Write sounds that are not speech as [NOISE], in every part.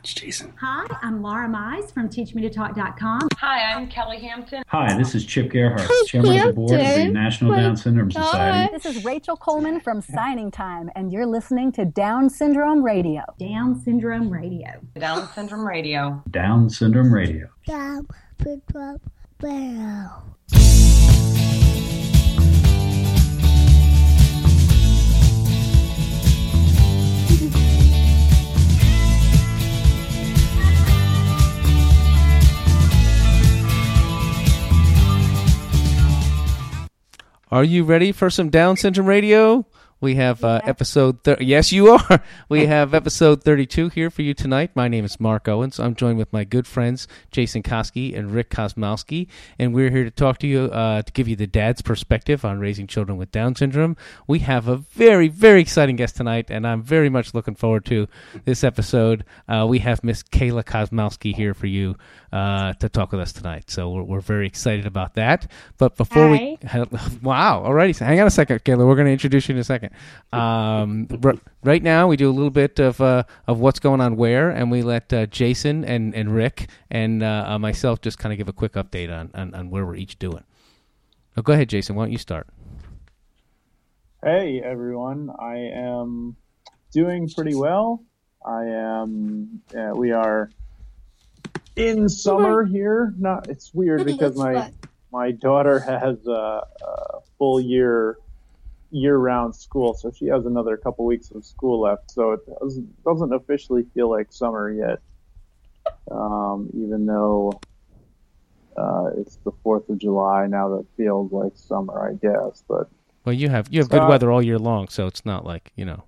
That's Jason. Hi, I'm Laura Mize from TeachMeToTalk.com. Hi, I'm Kelly Hampton. Hi, this is Chip Gerhardt, Chairman of the Board of the National Down Syndrome Society. This is Rachel Coleman from Signing Time, and you're listening to Down Syndrome Radio. Down Syndrome Radio. Down Syndrome Radio. Down Syndrome Radio. Down Syndrome Radio. Are you ready for some Down Syndrome Radio? We have uh, episode. Thir- yes, you are. [LAUGHS] We have episode thirty-two here for you tonight. My name is Mark Owens. I'm joined with my good friends Jason Koski and Rick Kosmowski, and we're here to talk to you uh, to give you the dad's perspective on raising children with Down syndrome. We have a very, very exciting guest tonight, and I'm very much looking forward to this episode. Uh, we have Miss Kayla Kosmowski here for you uh, to talk with us tonight, so we're, we're very excited about that. But before we, [LAUGHS] wow, alrighty, so hang on a second, Kayla. We're going to introduce you in a second. [LAUGHS] Um, r- right now, we do a little bit of uh, of what's going on where, and we let uh, Jason and, and Rick and uh, uh, myself just kind of give a quick update on, on, on where we're each doing. Oh, go ahead, Jason. Why don't you start? Hey everyone, I am doing pretty well. I am. Uh, we are in summer here. Not. It's weird because my my daughter has a, a full year year round school, so she has another couple weeks of school left. So it doesn't, doesn't officially feel like summer yet, um, even though uh, it's the Fourth of July now. That feels like summer, I guess. But Well, you have you have good Uh, weather all year long, so it's not like you know.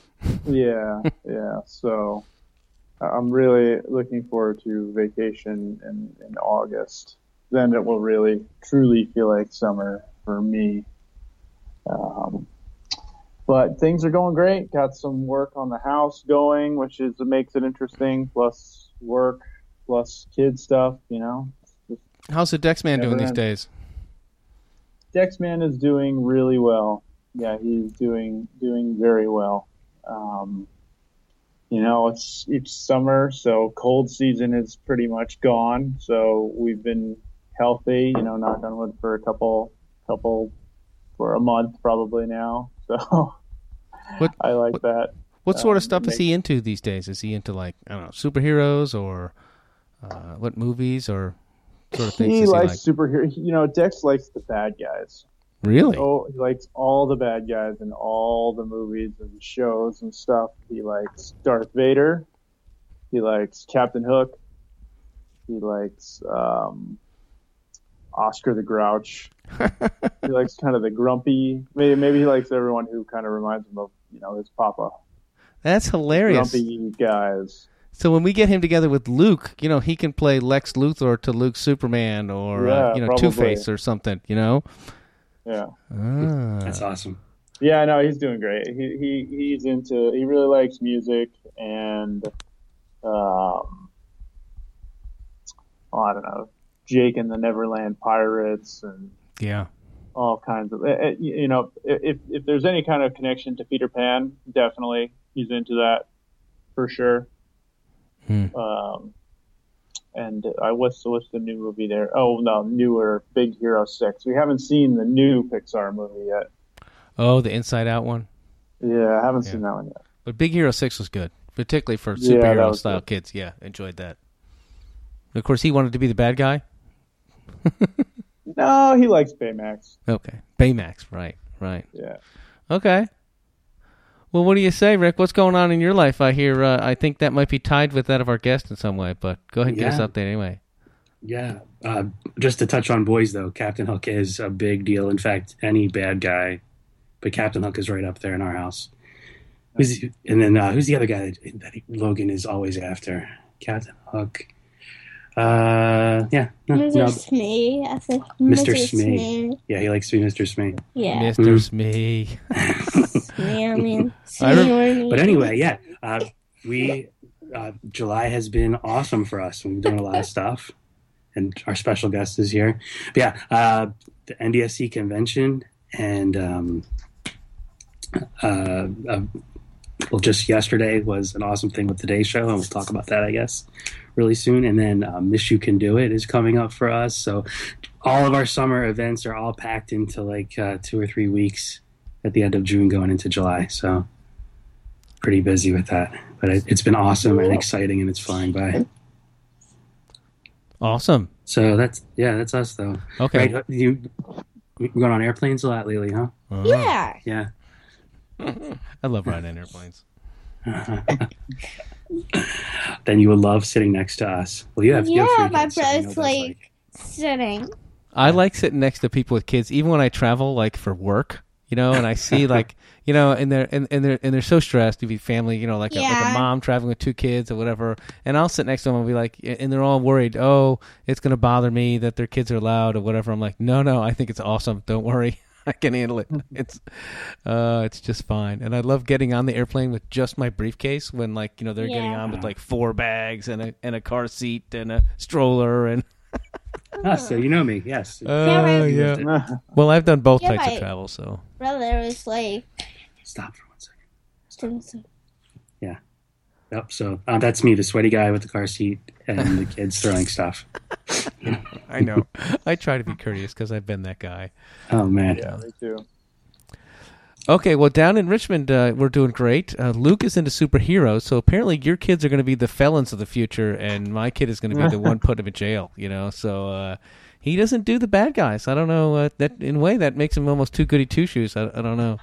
[LAUGHS] yeah, yeah. So I'm really looking forward to vacation in, in August. Then it will really truly feel like summer for me. Um, but things are going great. Got some work on the house going, which is makes it interesting. Plus work, plus kid stuff. You know, How's the Dex man doing these days? Dexman is doing really well. Yeah, he's doing doing very well. Um, you know, it's it's summer, so cold season is pretty much gone. So we've been healthy. You know, knock on wood for a couple couple for a month probably now. [LAUGHS] So What I like that. what sort of Um, stuff is he into these days? Is he into like I don't know superheroes or uh, what movies or sort of things? He likes superhero. You know, Dex likes the bad guys. Really? Oh, he likes all the bad guys in all the movies and shows and stuff. He likes Darth Vader. He likes Captain Hook. He likes um, Oscar the Grouch. [LAUGHS] he likes kind of the grumpy. Maybe maybe he likes everyone who kind of reminds him of you know his papa. That's hilarious. Grumpy guys. So when we get him together with Luke, you know, he can play Lex Luthor to Luke Superman or uh, you know. Two Face or something. You know. Yeah. Ah. That's awesome. Yeah, no, he's doing great. He, he he's into. He really likes music and, um, well, I don't know, Jake and the Neverland Pirates and Yeah. all kinds of. eh, eh, You know, if if there's any kind of connection to Peter Pan, definitely he's into that for sure. Hmm. Um, and I what's what's the new movie there? Oh no, newer Big Hero Six. We haven't seen the new Pixar movie yet. Oh, the Inside Out one. Yeah, I haven't Yeah. seen that one yet. But Big Hero Six was good, particularly for superhero was style good. kids. Yeah, enjoyed that. Of course, he wanted to be the bad guy. No, he likes Baymax. Okay, Baymax. Right, right. Yeah. Okay. Well, what do you say, Rick? What's going on in your life? I hear. Uh, I think that might be tied with that of our guest in some way. But go ahead and give us Yeah. an update anyway. Yeah. Uh, just to touch on boys, though, Captain Hook is a big deal. In fact, any bad guy, but Captain Hook is right up there in our house. Who's, and then uh, who's the other guy that, that Logan is always after? Captain Hook. Uh, yeah. No, Mr. no, Smee. I said Mr. Mr. Smee. Smee. yeah, he likes to be Mr. Smee. Yeah. Mr. Mm. Smee. Smee, I mean, [LAUGHS] I don't- Smee. But anyway, yeah, uh, we uh, July has been awesome for us. We've been doing a lot of stuff, and our special guest is here. But yeah, uh, the NDSC convention and um, uh, uh, well, just yesterday was an awesome thing with today's show, and we'll talk about that, I guess, really soon. And then uh, Miss You Can Do It is coming up for us. So all of our summer events are all packed into like uh, two or three weeks at the end of June, going into July. So pretty busy with that, but it, it's been awesome and exciting, and it's flying by. Awesome. So that's yeah, that's us though. Okay. Right? You we're going on airplanes a lot lately, huh? Uh, Yeah. Yeah. [LAUGHS] I love riding airplanes. [LAUGHS] then you would love sitting next to us. Well, you have you have Yeah, three my kids, so you know brother's like sitting. I like sitting next to people with kids, even when I travel, like for work, you know, and I see [LAUGHS] like, you know, and they're and, and they're and they're so stressed to be family, you know, like a, like a mom traveling with two kids or whatever, and I'll sit next to them and be like, and they're all worried, oh, it's gonna bother me that their kids are loud or whatever. I'm like, no, no, I think it's awesome. Don't worry. [LAUGHS] [LAUGHS] I can handle it. [LAUGHS] It's, uh, it's just fine. And I love getting on the airplane with just my briefcase when, like, you know, they're getting on with like four bags and a and a car seat and a stroller and. [LAUGHS] Ah, so you know me, yes. Oh Yeah, yeah. Well, I've done both Yeah, types of travel, so Brother is like. Stop for one second. Yep. So uh, that's me, the sweaty guy with the car seat and the [LAUGHS] kids throwing stuff. I know. I try to be courteous because I've been that guy. Oh man. Yeah, me too. Okay, well, down in Richmond, uh, we're doing great. Uh, Luke is into superheroes, so apparently your kids are going to be the felons of the future, and my kid is going to be the one [LAUGHS] put him in jail. You know, so uh, he doesn't do the bad guys. I don't know. Uh, that in a way that makes him almost too goody two shoes. I, I don't know.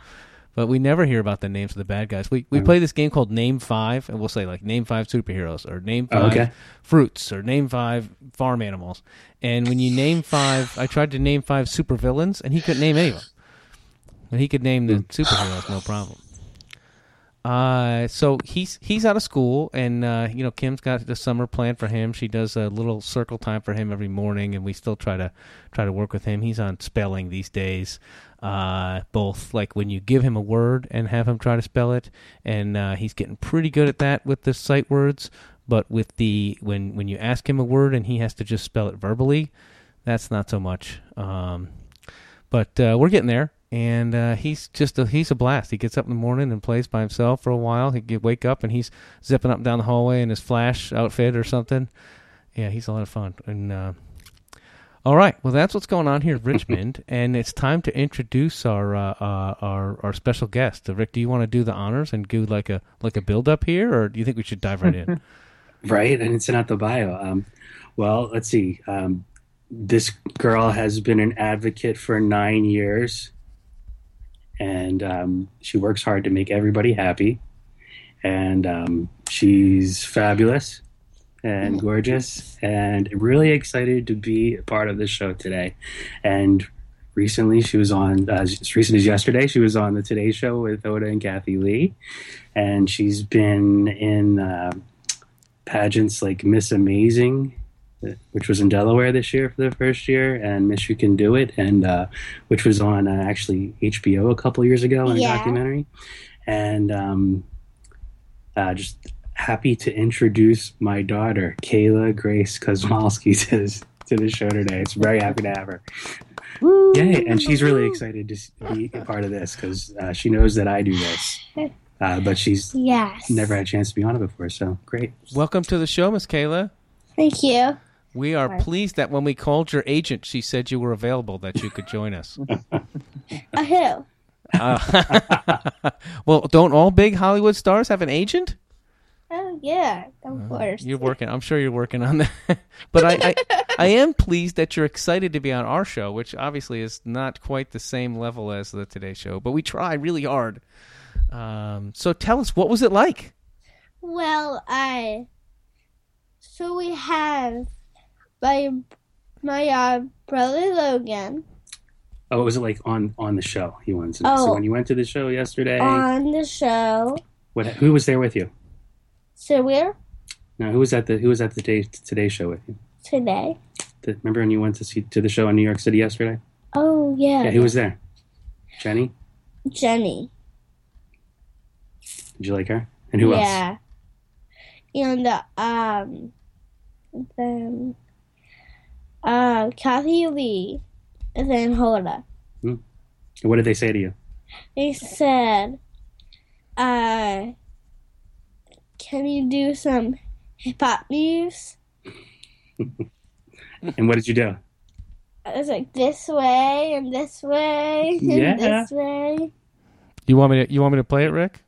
But we never hear about the names of the bad guys. We we mm-hmm. play this game called Name Five, and we'll say like Name Five superheroes or Name oh, Five okay. fruits or Name Five farm animals. And when you name five, I tried to name five supervillains, and he couldn't name any of them. And he could name the hmm. superheroes, no problem. Uh, so he's he's out of school, and uh, you know Kim's got the summer plan for him. She does a little circle time for him every morning, and we still try to try to work with him. He's on spelling these days, uh, both like when you give him a word and have him try to spell it, and uh, he's getting pretty good at that with the sight words. But with the when when you ask him a word and he has to just spell it verbally, that's not so much. Um, but uh, we're getting there, and uh, he's just a, he's a blast. He gets up in the morning and plays by himself for a while. He get wake up and he's zipping up and down the hallway in his Flash outfit or something. Yeah, he's a lot of fun. And uh, all right, well, that's what's going on here in [LAUGHS] Richmond, and it's time to introduce our uh, uh, our our special guest. Uh, Rick, do you want to do the honors and do like a like a build up here, or do you think we should dive right in? [LAUGHS] Right, and it's not the bio. Um, well, let's see. Um, this girl has been an advocate for nine years, and um, she works hard to make everybody happy. And um, she's fabulous and gorgeous, and really excited to be a part of this show today. And recently, she was on uh, as recent as yesterday. She was on the Today Show with Hoda and Kathie Lee, and she's been in. Uh, pageants like Miss Amazing, which was in Delaware this year for the first year, and Miss You Can Do It, and uh, which was on uh, actually HBO a couple years ago in a documentary. And um, uh, just happy to introduce my daughter, Kayla Grace Kosmowski, [LAUGHS] to this, to the show today. It's very happy to have her. Yay! And she's really excited to be a part of this because uh, she knows that I do this, [LAUGHS] uh, but she's Yes. never had a chance to be on it before. So great. Welcome to the show, Miss Kayla. Thank you. We are pleased that when we called your agent, she said you were available, that you could join us. [LAUGHS] A who? Uh, [LAUGHS] well, don't all big Hollywood stars have an agent? Oh yeah, of course. You're working. I'm sure you're working on that. [LAUGHS] but I, I, I am pleased that you're excited to be on our show, which obviously is not quite the same level as the Today Show, but we try really hard. Um, so tell us, what was it like? Well, I. So we have my my uh, brother Logan Oh, was it like on on the show? He wanted to know. So Oh. when you went to the show yesterday, on the show. what? Who was there with you? So we're No, who was at the who was at the day, Today Show with you? today. The, remember when you went to see to the show in New York City yesterday? Oh yeah, Yeah, who was there? Jenny. Jenny. Did you like her? And who else? yeah. And uh, um, then uh, Kathie Lee, and then Hoda. And what did they say to you? They said, uh, can you do some hip hop moves? [LAUGHS] And what did you do? I was like this way and this way and Yeah. this way. You want me to? You want me to play it, Rick?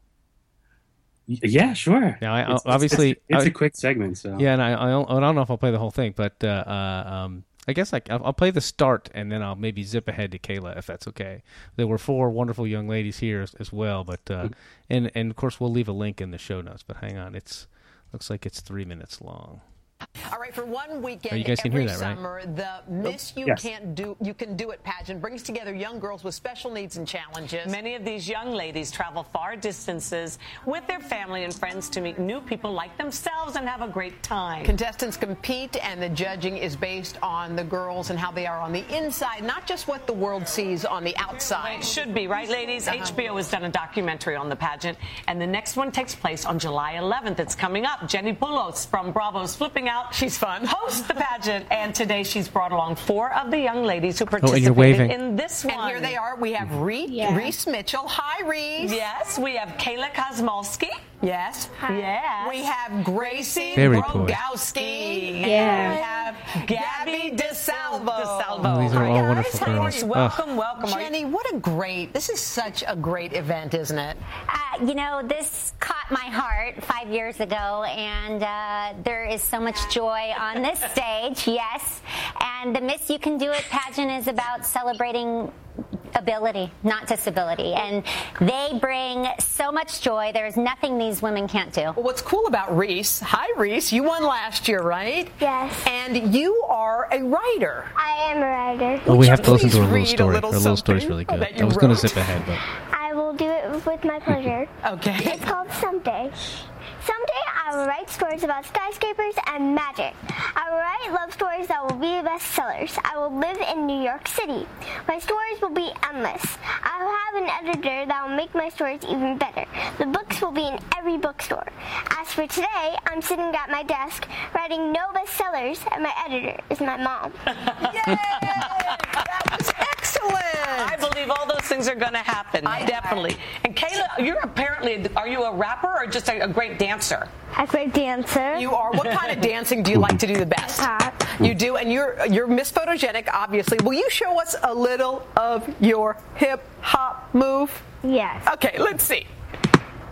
Yeah, sure. Yeah, I- It's- obviously- it's, it's a quick segment. So Yeah, and I, I don't, I don't know if I'll play the whole thing, but uh, uh, um, I guess I, I'll, I'll play the start and then I'll maybe zip ahead to Kayla if that's okay. There were four wonderful young ladies here as, as well, but uh, and and of course we'll leave a link in the show notes. But hang on, it's looks like it's three minutes long. All right, for one weekend Oh, you guys can every hear that, right? summer, the Miss You Yes. Can't Do You Can Do It pageant brings together young girls with special needs and challenges. Many of these young ladies travel far distances with their family and friends to meet new people like themselves and have a great time. Contestants compete, and the judging is based on the girls and how they are on the inside, not just what the world sees on the outside. It should be, right, ladies? Uh-huh. HBO has done a documentary on the pageant, and the next one takes place on July 11th. It's coming up. Jenny Pulos from Bravo's Flipping Out. She's fun. Hosts the pageant, and today she's brought along four of the young ladies who Oh, and participated you're waving. in this one. And here they are. We have Reese, Yeah. Reese Mitchell. Hi, Reese. Yes, we have Kayla Kosmowski. Yes. Hi. Yes. We have Gracie Very cool. Brogowski. Yeah. And we have Gabby DeSalvo. DeSalvo. Oh, these are Hi, all guys. wonderful How are girls. you? Ugh. Welcome, welcome. Jenny, what a great, this is such a great event, isn't it? Uh, you know, this caught my heart five years ago, and uh, there is so much joy on this stage, [LAUGHS] yes. And the Miss You Can Do It pageant is about celebrating ability, not disability. And they bring so much joy. There's nothing these women can't do. Well, what's cool about Reese, hi Reese, you won last year, right? Yes. And you are a writer. I am a writer. Oh, we have to listen to her little read a story. little her little story's something really good. I was going to zip ahead, but I will do it with my pleasure. [LAUGHS] Okay. It's called Someday. Someday I will write stories about skyscrapers and magic. I will write love stories that will be bestsellers. I will live in New York City. My stories will be endless. I will have an editor that will make my stories even better. The books will be in every bookstore. As for today, I'm sitting at my desk writing no bestsellers, and my editor is my mom. [LAUGHS] [LAUGHS] Yay! That was excellent. I believe all those things are going to happen. I, Definitely. And Kayla, you're apparently, are you a rapper or just a, a great dancer? A great dancer. You are. What kind of [LAUGHS] dancing do you like to do the best? Hip-hop. You do, and you're you're Miss Photogenic, obviously. Will you show us a little of your hip hop move? Yes. Okay, let's see.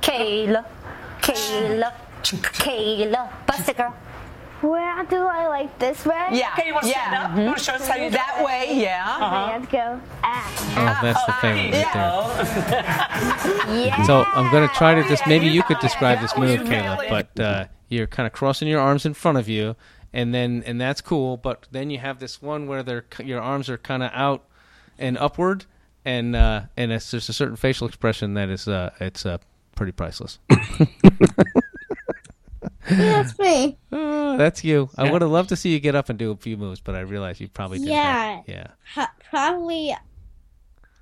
Kayla, Kayla, Kayla, bust it, girl. Where do I like this way? Yeah. Okay, you want to stand yeah. up? You want to show us how you do That way, yeah. Let's go. Ah. oh, that's the thing right there. Yeah. So I'm going to try to just maybe you could describe this move, was Caleb. But uh, you're kind of crossing your arms in front of you, and then and that's cool. But then you have this one where they're your arms are kind of out and upward, and uh, and it's just a certain facial expression that is uh, it's uh, pretty priceless. [LAUGHS] [LAUGHS] That's me. Uh, that's you. I would have loved to see you get up and do a few moves, but I realize you probably didn't. Yeah. that. Yeah. Pro- probably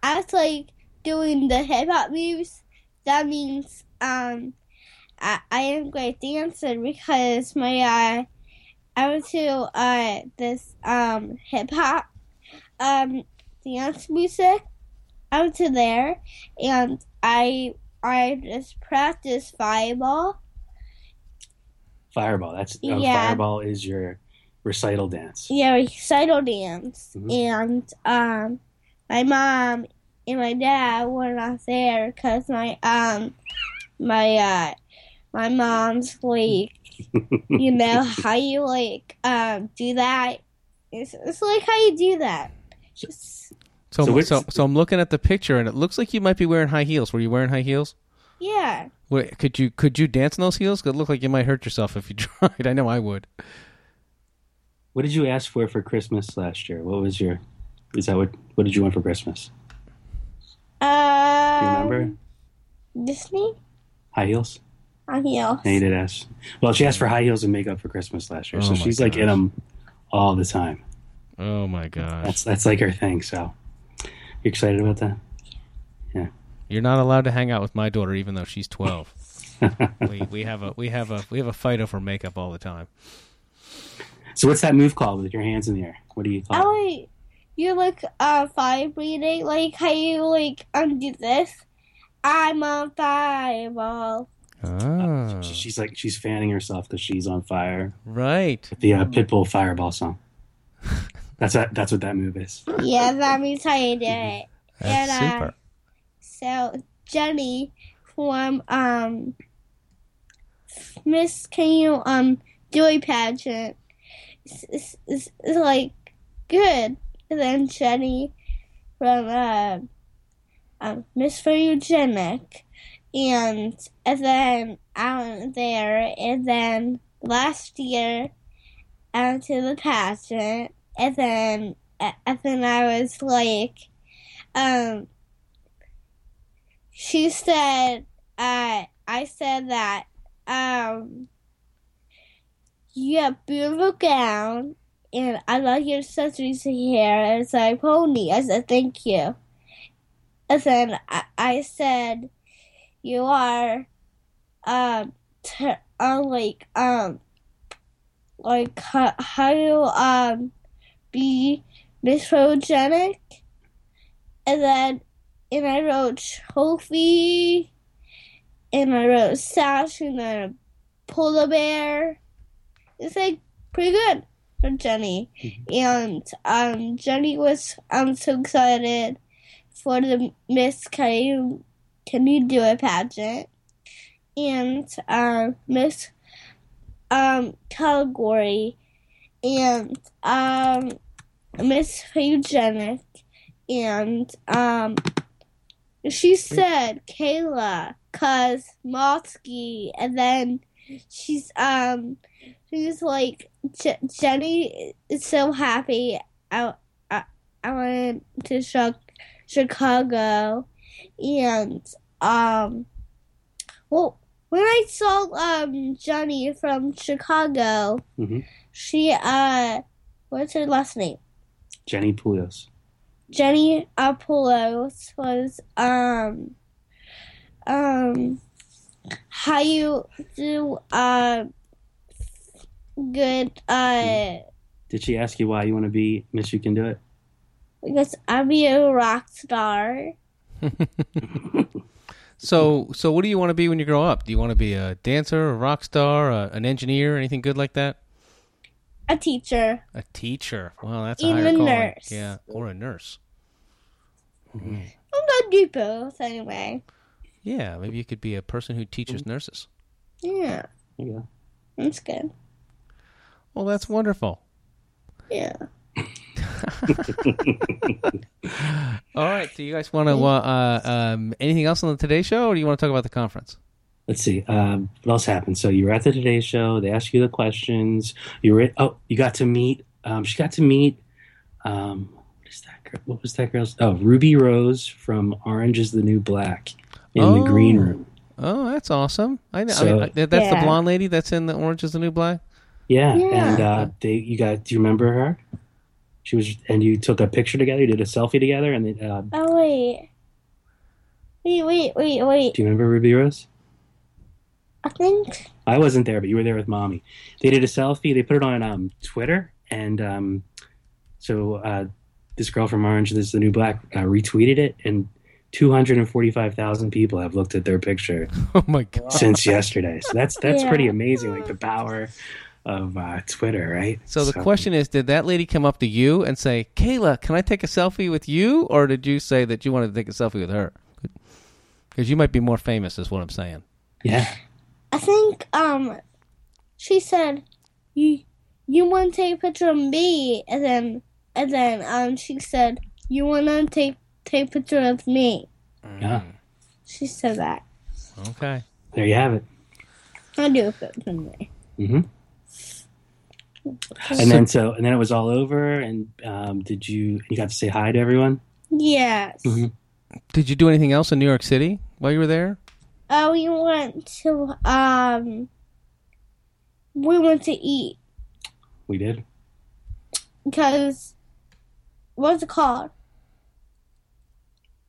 as like doing the hip hop moves. That means um, I, I am a great dancer because my uh, I went to uh this um hip hop um dance music. I went to there and I I just practiced fireball. Fireball. That's uh, Yeah. Fireball is your recital dance. Yeah, recital dance. Mhm. And um, my mom and my dad were not there because my um, my uh, my mom's like, [LAUGHS] you know how you like um do that. It's, it's like how you do that. Just, So So so, so I'm looking at the picture, and it looks like you might be wearing high heels. Were you wearing high heels? Yeah. Wait, could you could you dance in those heels? it looked like you might hurt yourself if you [LAUGHS] tried. I know I would. What did you ask for for Christmas last year? What was your? Is that what? What did you want for Christmas? Do you Um, remember? Disney High heels. High heels. Yeah, you did ask. Well, she asked for high heels and makeup for Christmas last year, Oh so my she's like in them all the time. Oh my gosh! That's that's like her thing. So, you excited about that? You're not allowed to hang out with my daughter, even though she's 12. [LAUGHS] we we have a we have a we have a fight over makeup all the time. So, what's that move called with your hands in the air? What do you call? it? I you like uh vibrating like how you like undo this. I'm a fireball. Ah, She's like she's fanning herself because she's on fire. right. The uh, Pitbull Fireball song. [LAUGHS] That's that. That's what that move is. Yeah, that means how you did it. That's And, uh, super. So Jenny from um Miss Can you um a pageant? Is, is, is, is like good. And then Jenny from uh, um, Miss for Eugenic and and then out there and then last year out to the pageant and then and then I was like um she said uh I said that um you have beautiful gown and I like your accessories hair as a pony. I said thank you. And then I, I said you are um uh, like um like how, how you um be misogenic and then and I wrote trophy and I wrote sash and then a polar bear. It's like pretty good for Jenny. And um Jenny was um so excited for the Miss Can you Can you do a pageant? And um Miss um and um Miss Eugenic and um she said Kayla cause Motsky and then she's um she's like Jenny is so happy I I, I went to Chi- Chicago and um well when I saw um Jenny from Chicago hmm she uh what's her last name Jenny Poulios. Jenny Apollos was um um how you do uh good uh Did she ask you why you want to be Miss You Can Do It? because I'm a rock star. [LAUGHS] So, so what do you want to be when you grow up? Do you want to be a dancer, a rock star, a, an engineer, anything good like that? A teacher. A teacher. Well, that's a Even higher a calling. nurse. Yeah, or a nurse. I'm gonna do both anyway. Yeah, maybe you could be a person who teaches Mm-hmm. nurses. Yeah, Yeah. that's good. Well, that's wonderful. Yeah. [LAUGHS] All right. Do you guys want to uh, um, anything else on the Today Show, or do you want to talk about the conference? Let's see. Um, what else happened? So you were at the Today Show. They asked you the questions. You were. Oh, you got to meet. Um, she got to meet. Um, what is that girl? What was that girl's? Oh, Ruby Rose from Orange Is the New Black in the green Oh. room. Oh, that's awesome. I know. I mean, I- that's the blonde lady that's in the Orange Is the New Black. Yeah, Yeah. and uh, they. You got. Do you remember her? She was, and you took a picture together. You did a selfie together, and then, uh, Oh wait. Wait, wait, wait, wait. do you remember Ruby Rose? I think I wasn't there, but you were there with mommy. They did a selfie. They put it on um, Twitter, and um, so uh, this girl from Orange, this is the new black, uh, retweeted it, and two hundred and forty-five thousand people have looked at their picture [LAUGHS] Oh my god. since yesterday. So that's that's Yeah. pretty amazing. Like the power of uh, Twitter, right? So the question is, did that lady come up to you and say, "Kayla, can I take a selfie with you?" Or did you say that you wanted to take a selfie with her? Because you might be more famous, is what I'm saying. yeah, I think um she said you you want to take a picture of me and then and then um she said you want to take take a picture of me. yeah. She said that. Okay. There you have it. I do it for me. hmm And then so, and then it was all over. And um, did you you got to say hi to everyone? Yes. Mhm. Did you do anything else in New York City while you were there? Uh, we went to um we went to eat We did. because what's it called?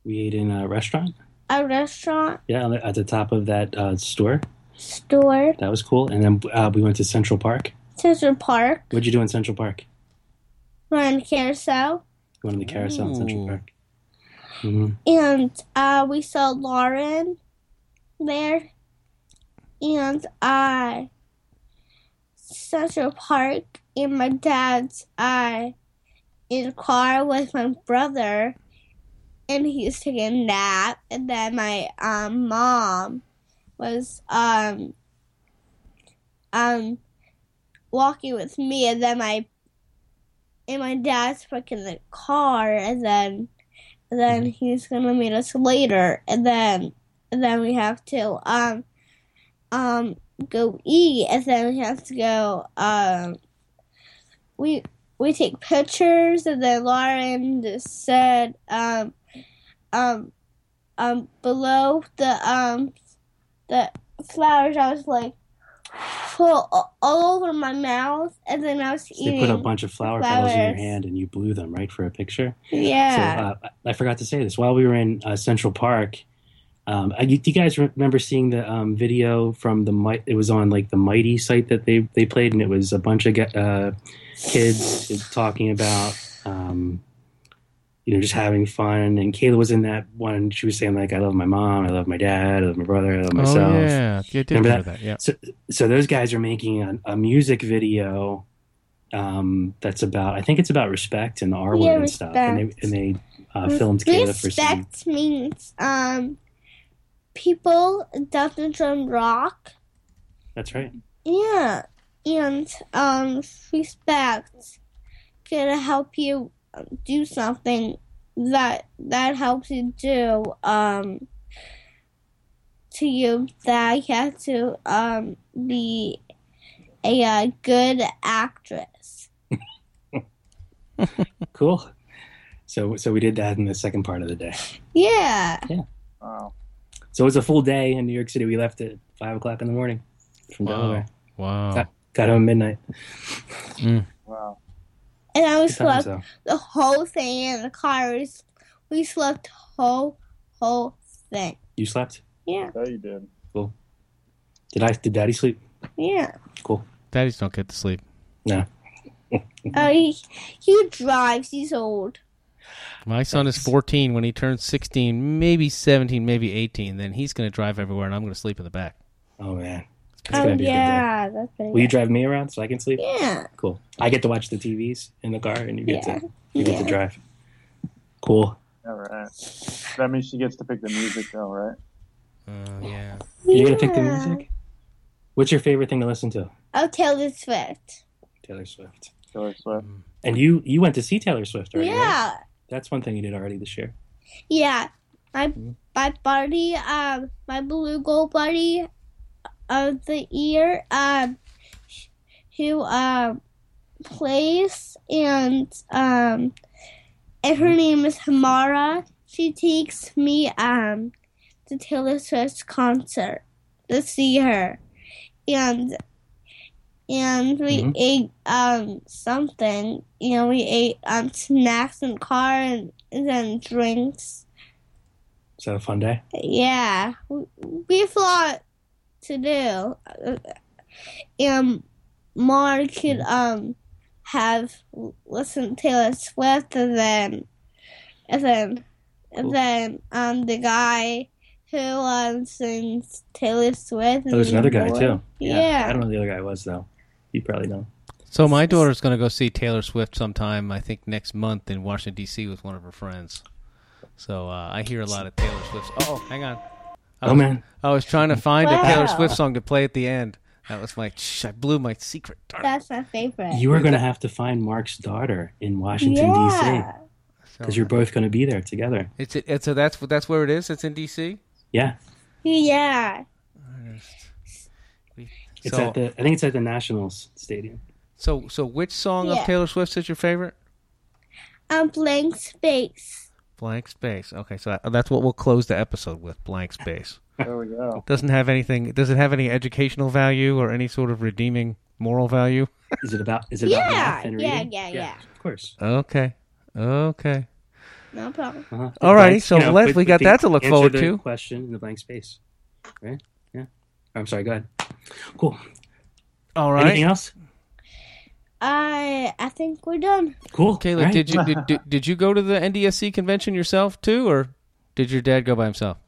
We ate in a restaurant. A restaurant Yeah, at the top of that uh, store. store, That was cool. And then uh, we went to Central Park. Central Park, What'd you do in Central Park? run carousel, We went to the carousel in Central Ooh. Park. hmm and uh we saw Lauren there. and I. Central Park, and my dad's uh, in the car with my brother, and he's taking a nap, and then my um, mom was um um walking with me, and then my and my dad's back in the car, and then and then he's gonna meet us later, and then then we have to um um go eat, and then we have to go um we we take pictures, and then Lauren just said um um um below the um the flowers, I was like full all- over my mouth, and then I was So eating. they put a bunch of flower petals in your hand and you blew them right for a picture. Yeah. So uh, I forgot to say this while we were in uh, Central Park. Um, I, you, do you guys remember seeing the um, video from the? Mi- It was on like the Mighty site that they they played, and it was a bunch of ge- uh, kids talking about, um, you know, just having fun. And Kayla was in that one. She was saying like, "I love my mom, I love my dad, I love my brother, I love myself." Oh yeah, yeah, did Remember remember that? that. Yeah. So, so those guys are making a, a music video um, that's about. I think it's about respect and the R word Yeah, and stuff. And they and they uh, filmed Kayla for some. Respect means um people doesn't drum rock. That's right. Yeah, and um respect can help you do something that that helps you do um to you that you have to um be a uh, good actress. [LAUGHS] Cool. So so we did that in the second part of the day. Yeah. Yeah. Wow. So it was a full day in New York City. We left at five o'clock in the morning from Wow. Delaware. Wow. Got, got home midnight. Mm. Wow. And I was Good times, slept the whole thing in the car. We, we slept whole whole thing. You slept? Yeah, Yeah, you did. Cool. Did I? Did Daddy sleep? yeah. Cool. Daddies don't get to sleep. No. Oh, he, he drives. He's old. My son is 14. When he turns 16, maybe 17, maybe 18, then he's going to drive everywhere, and I'm going to sleep in the back. Oh man. It's Oh gonna be a good yeah, that's pretty. Will you drive me around so I can sleep? Yeah. Cool. I get to watch the TVs in the car, and you get Yeah. to you get Yeah. to drive. Cool. All right. That means she gets to pick the music, though, right? Uh, yeah. You're gonna pick the music. What's your favorite thing to listen to? Oh, Taylor Swift. Taylor Swift. Taylor Swift. And you you went to see Taylor Swift right? Yeah, That's one thing you did already this year. yeah. My Mm-hmm. my buddy, um, my blue gold buddy of the year, um, who um plays and um, and her name is Hamara. She takes me um to Taylor Swift's concert to see her, and and we Mhm. ate um something. You know, we ate um snacks in the car and, and then drinks. Is that a fun day? Yeah, we, we have a lot to do. And more could um have listen to Taylor Swift and then and then and then um the guy who um sings Taylor Swift. Oh, there's another guy boy. too. Yeah. I don't know who the other guy was though. You probably know. So my daughter's going to go see Taylor Swift sometime, I think next month in Washington D.C. with one of her friends. So uh, I hear a lot of Taylor Swift. Oh, hang on. I Oh was, man. I was trying to find a Taylor Swift song to play at the end. That was my. Shh, I blew my secret. Darn. That's my favorite. You are gonna have to find Mark's daughter in Washington yeah. D.C. because you're both gonna be there together. It's it's so that's that's where it is. It's in D.C. Yeah. Yeah. It's So- at the I think it's at the Nationals Stadium. So so which song Yeah. of Taylor Swift's is your favorite? Um, blank space. Blank space. Okay, so that's what we'll close the episode with. Blank space. [LAUGHS] There we go. Doesn't have anything. Does it have any educational value or any sort of redeeming moral value? [LAUGHS] Is it about is it about Yeah, math and yeah, reading? yeah, yeah. Of course. Okay. Okay. No problem. Uh-huh. All righty, so you know, let- put- we got the- that to look forward to. Question in the blank space. Right? Yeah. I'm sorry. Go ahead. Cool. All right. Anything else? I I think we're done. Cool. Kayla, All right. did you did, [LAUGHS] did, did you go to the NDSC convention yourself too, or did your dad go by himself?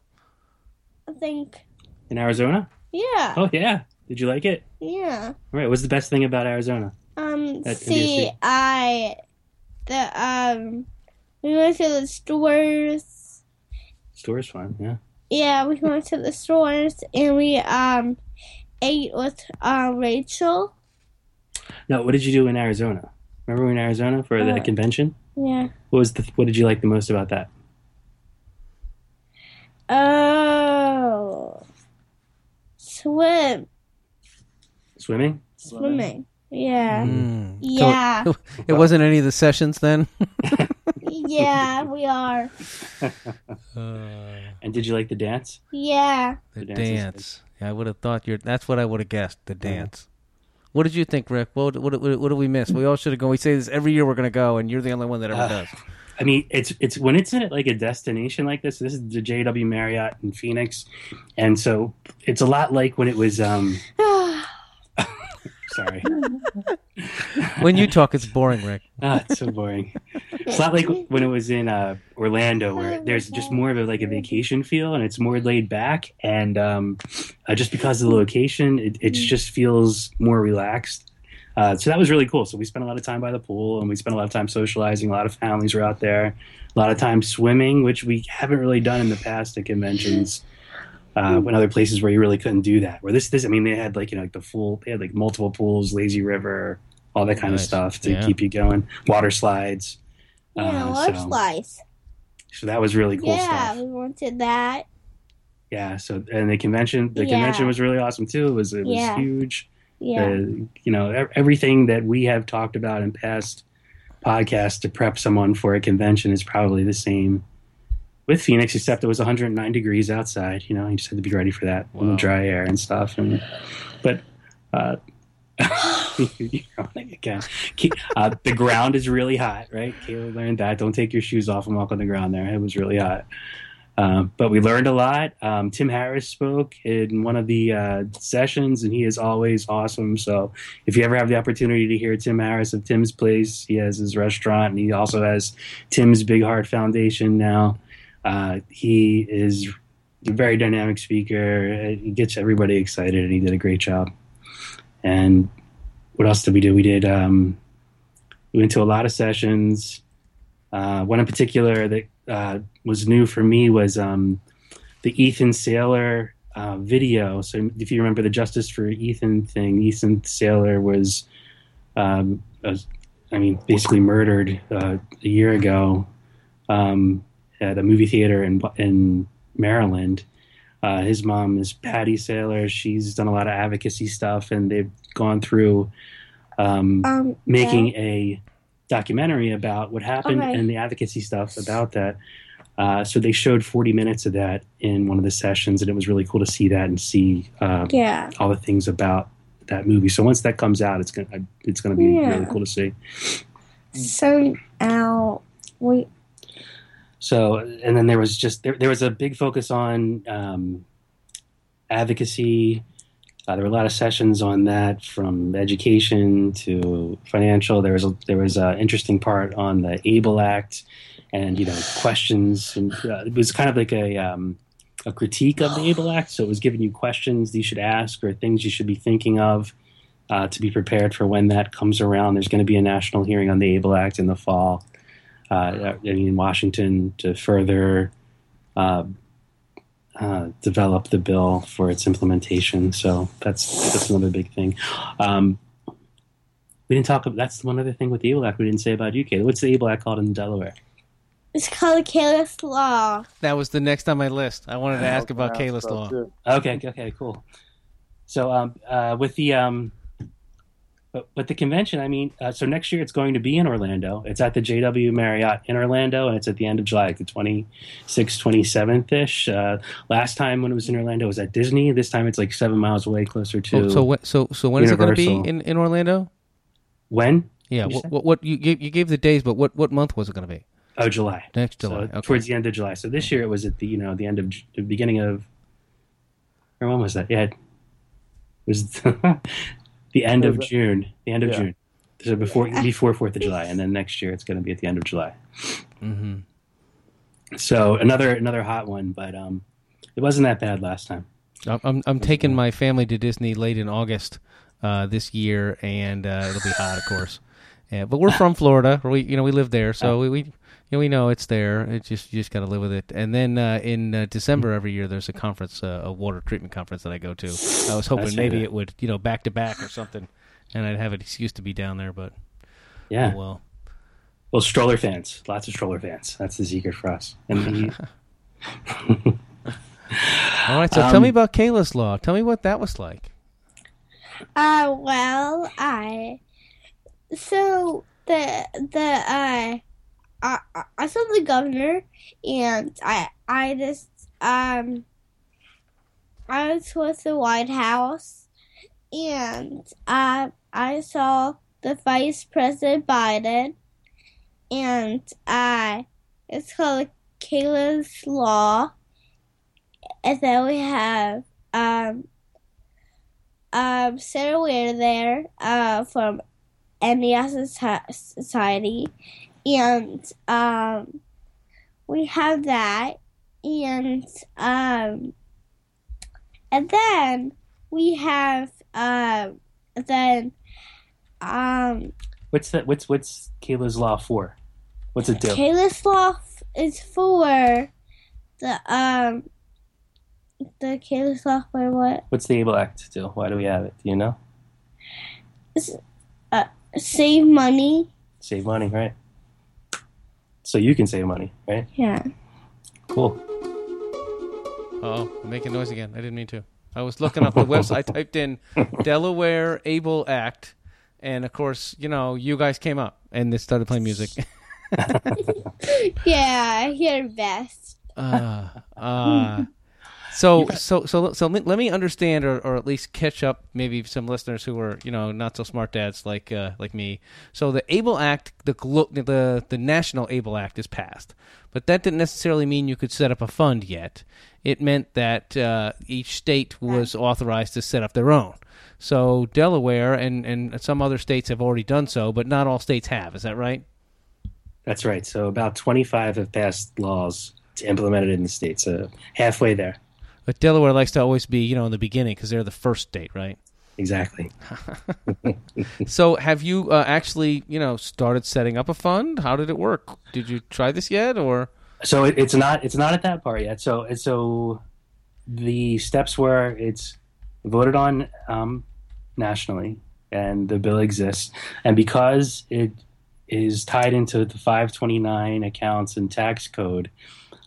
I think in Arizona? Yeah. Oh yeah. Did you like it? Yeah. All right. What's the best thing about Arizona? Um. At see, NDSU. I the um we went to the stores. Store's fun. Yeah. Yeah, we went to the stores and we um ate with uh, Rachel. No. What did you do in Arizona? Remember we were in Arizona for the Uh, convention? Yeah. What was the What did you like the most about that? Oh. Swim. Swimming. Swimming. Yeah. Mm. Yeah. So [LAUGHS] it wasn't any of the sessions then. [LAUGHS] yeah, [LAUGHS] we are. And did you like the dance? Yeah. The The dance. Yeah, I would have thought you're. That's what I would have guessed. The dance. What did you think, Rick? What what what, what did we miss? We all should have gone. We say this every year. We're going to go, and you're the only one that ever Uh, does. I mean, it's it's when it's in like a destination like this. This is the JW Marriott in Phoenix, and so it's a lot like when it was. um [SIGHS] Sorry, [LAUGHS] When you talk, it's boring, Rick. [LAUGHS] ah, it's so boring. It's not like when it was in uh, Orlando, where there's just more of a, like a vacation feel, and it's more laid back, and um, uh, just because of the location, it, it just feels more relaxed. Uh, so that was really cool. So we spent a lot of time by the pool, and we spent a lot of time socializing. A lot of families were out there. A lot of time swimming, which we haven't really done in the past at conventions. Uh, when other places where you really couldn't do that. Where this, this, I mean, they had like you know like the full, they had like multiple pools, lazy river, all that kind Nice. of stuff to Yeah. keep you going. Water slides. Yeah, Uh, large so, slice. so that was really cool yeah, stuff. we wanted that. Yeah. So and the convention, the Yeah. convention was really awesome too. It was it was Yeah. huge. Yeah. Uh, you know everything that we have talked about in past podcasts to prep someone for a convention is probably the same with Phoenix, except it was 109 degrees outside. You know, you just had to be ready for that Wow. dry air and stuff. And but uh, you're on it again. Uh, the ground is really hot, right? Kayla learned that. Don't take your shoes off and walk on the ground there. It was really hot. Um, but we learned a lot. Um, Tim Harris spoke in one of the uh, sessions, and he is always awesome. So if you ever have the opportunity to hear Tim Harris of Tim's Place, he has his restaurant, and he also has Tim's Big Heart Foundation now. Uh, he is a very dynamic speaker. He gets everybody excited, and he did a great job. And what else did we do? We did. Um, we went to a lot of sessions. Uh, one in particular that uh, was new for me was um, the Ethan Saylor uh, video. So if you remember the Justice for Ethan thing, Ethan Saylor was, um, uh, I mean, basically murdered uh, a year ago um, at a movie theater in in Maryland. Uh, his mom is Patty Saylor. She's done a lot of advocacy stuff, and they've gone through um, Um, making yeah. a documentary about what happened Okay. and the advocacy stuff about that. Uh, so they showed 40 minutes of that in one of the sessions, and it was really cool to see that and see uh, Yeah. all the things about that movie. So once that comes out, it's gonna it's gonna be Yeah. really cool to see. So now we So and then there was just there, there was a big focus on um, advocacy. Uh, there were a lot of sessions on that, from education to financial. There was a, there was an interesting part on the Able Act, and you know questions. And uh, it was kind of like a um, a critique of the Able Act. So it was giving you questions you should ask or things you should be thinking of uh, to be prepared for when that comes around. There's going to be a national hearing on the Able Act in the fall uh, in Washington to further uh, uh, develop the bill for its implementation. So that's that's another big thing. Um, we didn't talk. About, that's one other thing with the Able Act we didn't say about UK. What's the Able Act called in Delaware? it's called a Kayla's law. That was the next on my list. I wanted to ask about Yeah, Kayla's law. too. Okay, okay, cool. So um, uh, with the um, but, but the convention, I mean, uh, so next year it's going to be in Orlando. It's at the JW Marriott in Orlando, and it's at the end of July, like the 26th, 27th ish. Uh, last time when it was in Orlando it was at Disney. This time it's like seven miles away, closer to Oh, so when, so so when is it going to be in, in Orlando? when? Yeah. What, what what you gave you gave the days, but what what month was it going to be? Oh, July. Next So July. okay. towards the end of July. So this year it was at the you know the end of the beginning of or when was that? Yeah, it was [LAUGHS] the end of June. The end of Yeah. June. So before [LAUGHS] before Fourth of July, and then next year it's going to be at the end of July. hmm So another another hot one, but um, it wasn't that bad last time. I'm I'm taking my family to Disney late in August uh, this year, and uh, it'll be hot, of course. [LAUGHS] Yeah, but we're from Florida. We you know we live there, so we, we you know, we know it's there. It's just you just got to live with it. And then uh, in uh, December every year, there's a conference, uh, a water treatment conference that I go to. I was hoping maybe good. it would you know back to back or something, and I'd have an excuse to be down there. But Yeah. oh, well, Well, stroller fans, lots of stroller fans. That's the secret for us. [LAUGHS] And the, [LAUGHS] [LAUGHS] all right. So tell me Um, about Kayla's Law. Tell me what that was like. Uh, well, I so the the uh, I I- I saw the governor, and I I just um I was with the White House, and uh, I saw the Vice President Biden, and I it's called Kayla's Law, and then we have um um, Sara Weir there uh, from NES Soci- Society, and um, we have that, and um, and then we have um, then um, what's that? What's what's Kayla's law for? What's it do? Kayla's Law f- is for the um the Kayla's Law for what What's the Able Act do? Why do we have it? Do you know? uh, save money. Save money, right? So you can save money, right? Yeah. Cool. Oh, I'm making noise again. I didn't mean to. I was looking up the website. I typed in Delaware Able Act, and of course, you know, you guys came up, and they started playing music. [LAUGHS] Yeah, you're best. [LAUGHS] uh, uh, so, so, so, so, let let me understand, or, or at least catch up, maybe some listeners who are, you know, not so smart dads like, uh, like me. So, the Able Act, the the the National Able Act is passed, but that didn't necessarily mean you could set up a fund yet. It meant that uh, each state was authorized to set up their own. So, Delaware and and some other states have already done so, but not all states have. Is that right? That's right. So about 25 have passed laws to implement it in the state. So halfway there. But Delaware likes to always be, you know, in the beginning because they're the first state, right? Exactly. [LAUGHS] So, have you uh, actually, you know, started setting up a fund? How did it work? Did you try this yet, or So it, it's not it's not at that part yet. So it's so the steps where it's voted on um, nationally and the bill exists, and because it is tied into the 529 accounts and tax code,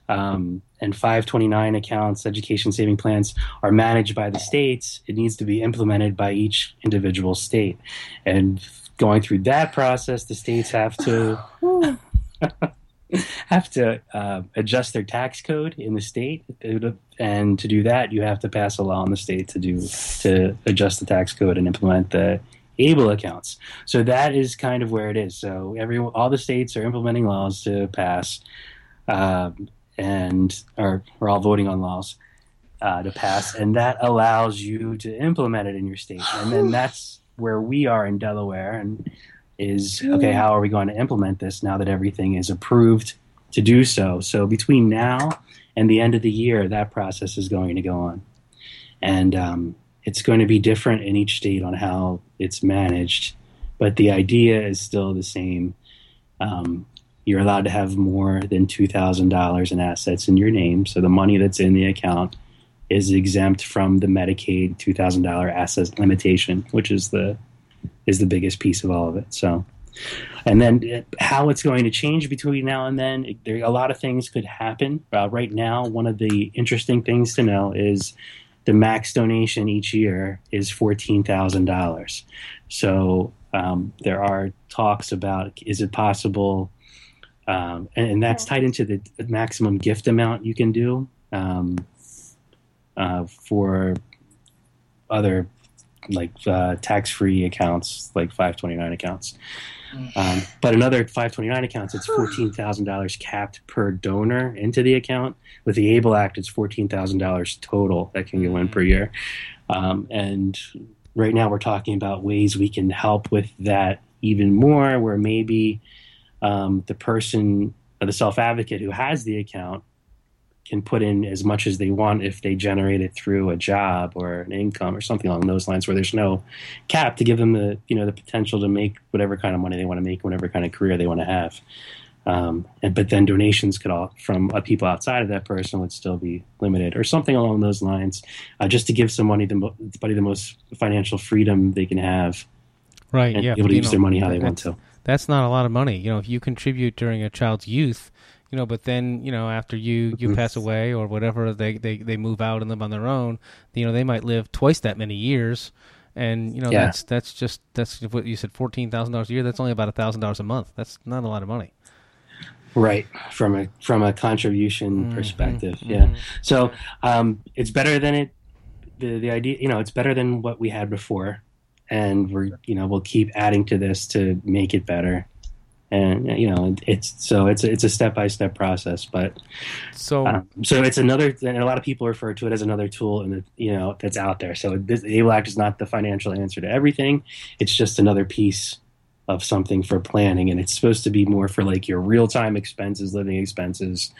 um, and 529 accounts, education saving plans are managed by the states. It needs to be implemented by each individual state, and going through that process, the states have to [SIGHS] have to uh, adjust their tax code in the state, and to do that, you have to pass a law in the state to do to adjust the tax code and implement the able accounts. So that is kind of where it is. So every all the states are implementing laws to pass, um, and are we're all voting on laws uh, to pass, and that allows you to implement it in your state, and then that's where we are in Delaware, and is okay. How are we going to implement this now that everything is approved to do so? So between now and the end of the year, that process is going to go on, and um, it's going to be different in each state on how it's managed, but the idea is still the same. Um, you're allowed to have more than two thousand dollars in assets in your name, so the money that's in the account is exempt from the Medicaid two thousand dollar asset limitation, which is the is the biggest piece of all of it. So, and then how it's going to change between now and then, it- there a lot of things could happen. Uh, right now, one of the interesting things to know is the max donation each year is fourteen thousand dollars. So um, there are talks about is it possible, um, and, and that's tied into the maximum gift amount you can do um, uh, for other like uh, tax-free accounts, like 529 accounts. Um, but another 529 accounts, it's $14,000 capped per donor into the account. With the ABLE Act, it's $14,000 total that can go in per year. Um, and right now, we're talking about ways we can help with that even more, where maybe um, the person, uh, the self advocate who has the account, can put in as much as they want if they generate it through a job or an income or something along those lines where there's no cap to give them the you know the potential to make whatever kind of money they want to make whatever kind of career they want to have. Um, and but then donations could all from uh, people outside of that person would still be limited or something along those lines uh, just to give somebody the, mo- the most financial freedom they can have. Right and yeah be able to use know, their money how they want to that's not a lot of money you know if you contribute during a child's youth you know but then you know after you you mm-hmm. pass away or whatever they, they they move out and live on their own you know they might live twice that many years and you know yeah. that's that's just that's what you said fourteen thousand dollars a year that's only about a thousand dollars a month that's not a lot of money right from a from a contribution mm-hmm. perspective mm-hmm. yeah so um, it's better than it the the idea you know it's better than what we had before and we're you know we'll keep adding to this to make it better. And you know it's so it's it's a step by step process but so um, so it's another and a lot of people refer to it as another tool and you know that's out there. So this able act is not the financial answer to everything. It's just another piece of something for planning and it's supposed to be more for like your real time expenses living expenses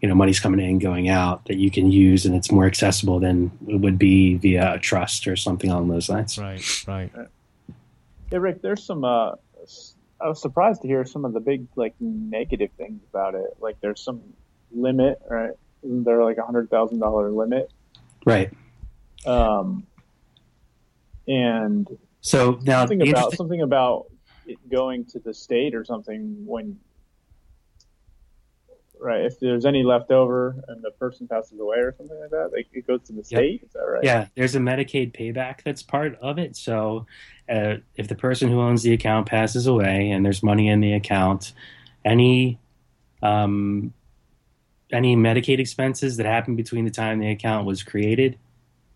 you know money's coming in and going out that you can use and it's more accessible than it would be via a trust or something along those lines right right yeah rick there's some uh I was surprised to hear some of the big like negative things about it. Like there's some limit, right? Isn't there like a hundred thousand dollar limit? Right. Um. And so now something about something about going to the state or something when right if there's any left over and the person passes away or something like that like it goes to the state is that right? Yeah there's a medicaid payback that's part of it so uh, if the person who owns the account passes away and there's money in the account any um, any medicaid expenses that happened between the time the account was created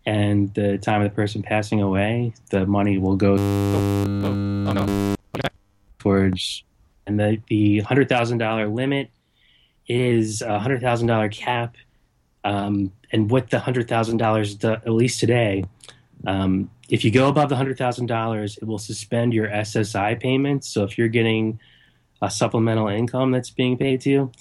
and the time of the person passing away the money will go towards and the the hundred thousand dollar limit is a hundred thousand dollar cap, um, and with the hundred thousand dollars, at least today, um, if you go above the hundred thousand dollars, it will suspend your SSI payments. So if you're getting a supplemental income that's being paid to you,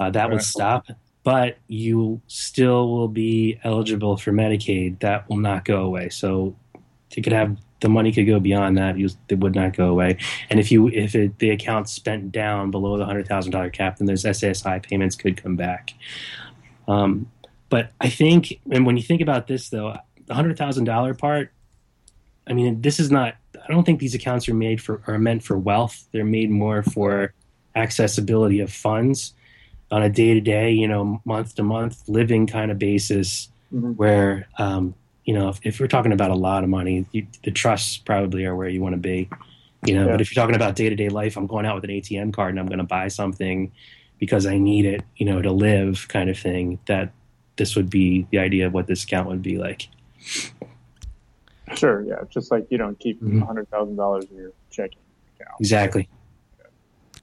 uh, that right. would stop. But you still will be eligible for Medicaid. That will not go away. So you could have the money could go beyond that. You, it would not go away. And if you if it, the account spent down below the hundred thousand dollar cap, then those SSI payments could come back. Um, but I think, and when you think about this, though, the hundred thousand dollar part, I mean, this is not. I don't think these accounts are made for are meant for wealth. They're made more for accessibility of funds on a day to day, you know, month to month living kind of basis, mm-hmm. where um, you know, if, if, we're talking about a lot of money, you, the trusts probably are where you want to be. You know, yeah. but if you're talking about day to day life, I'm going out with an ATM card and I'm going to buy something because I need it, you know, to live, kind of thing. That this would be the idea of what this account would be like. Sure. Yeah. Just like you don't keep mm-hmm. hundred thousand dollars in your checking account. Exactly.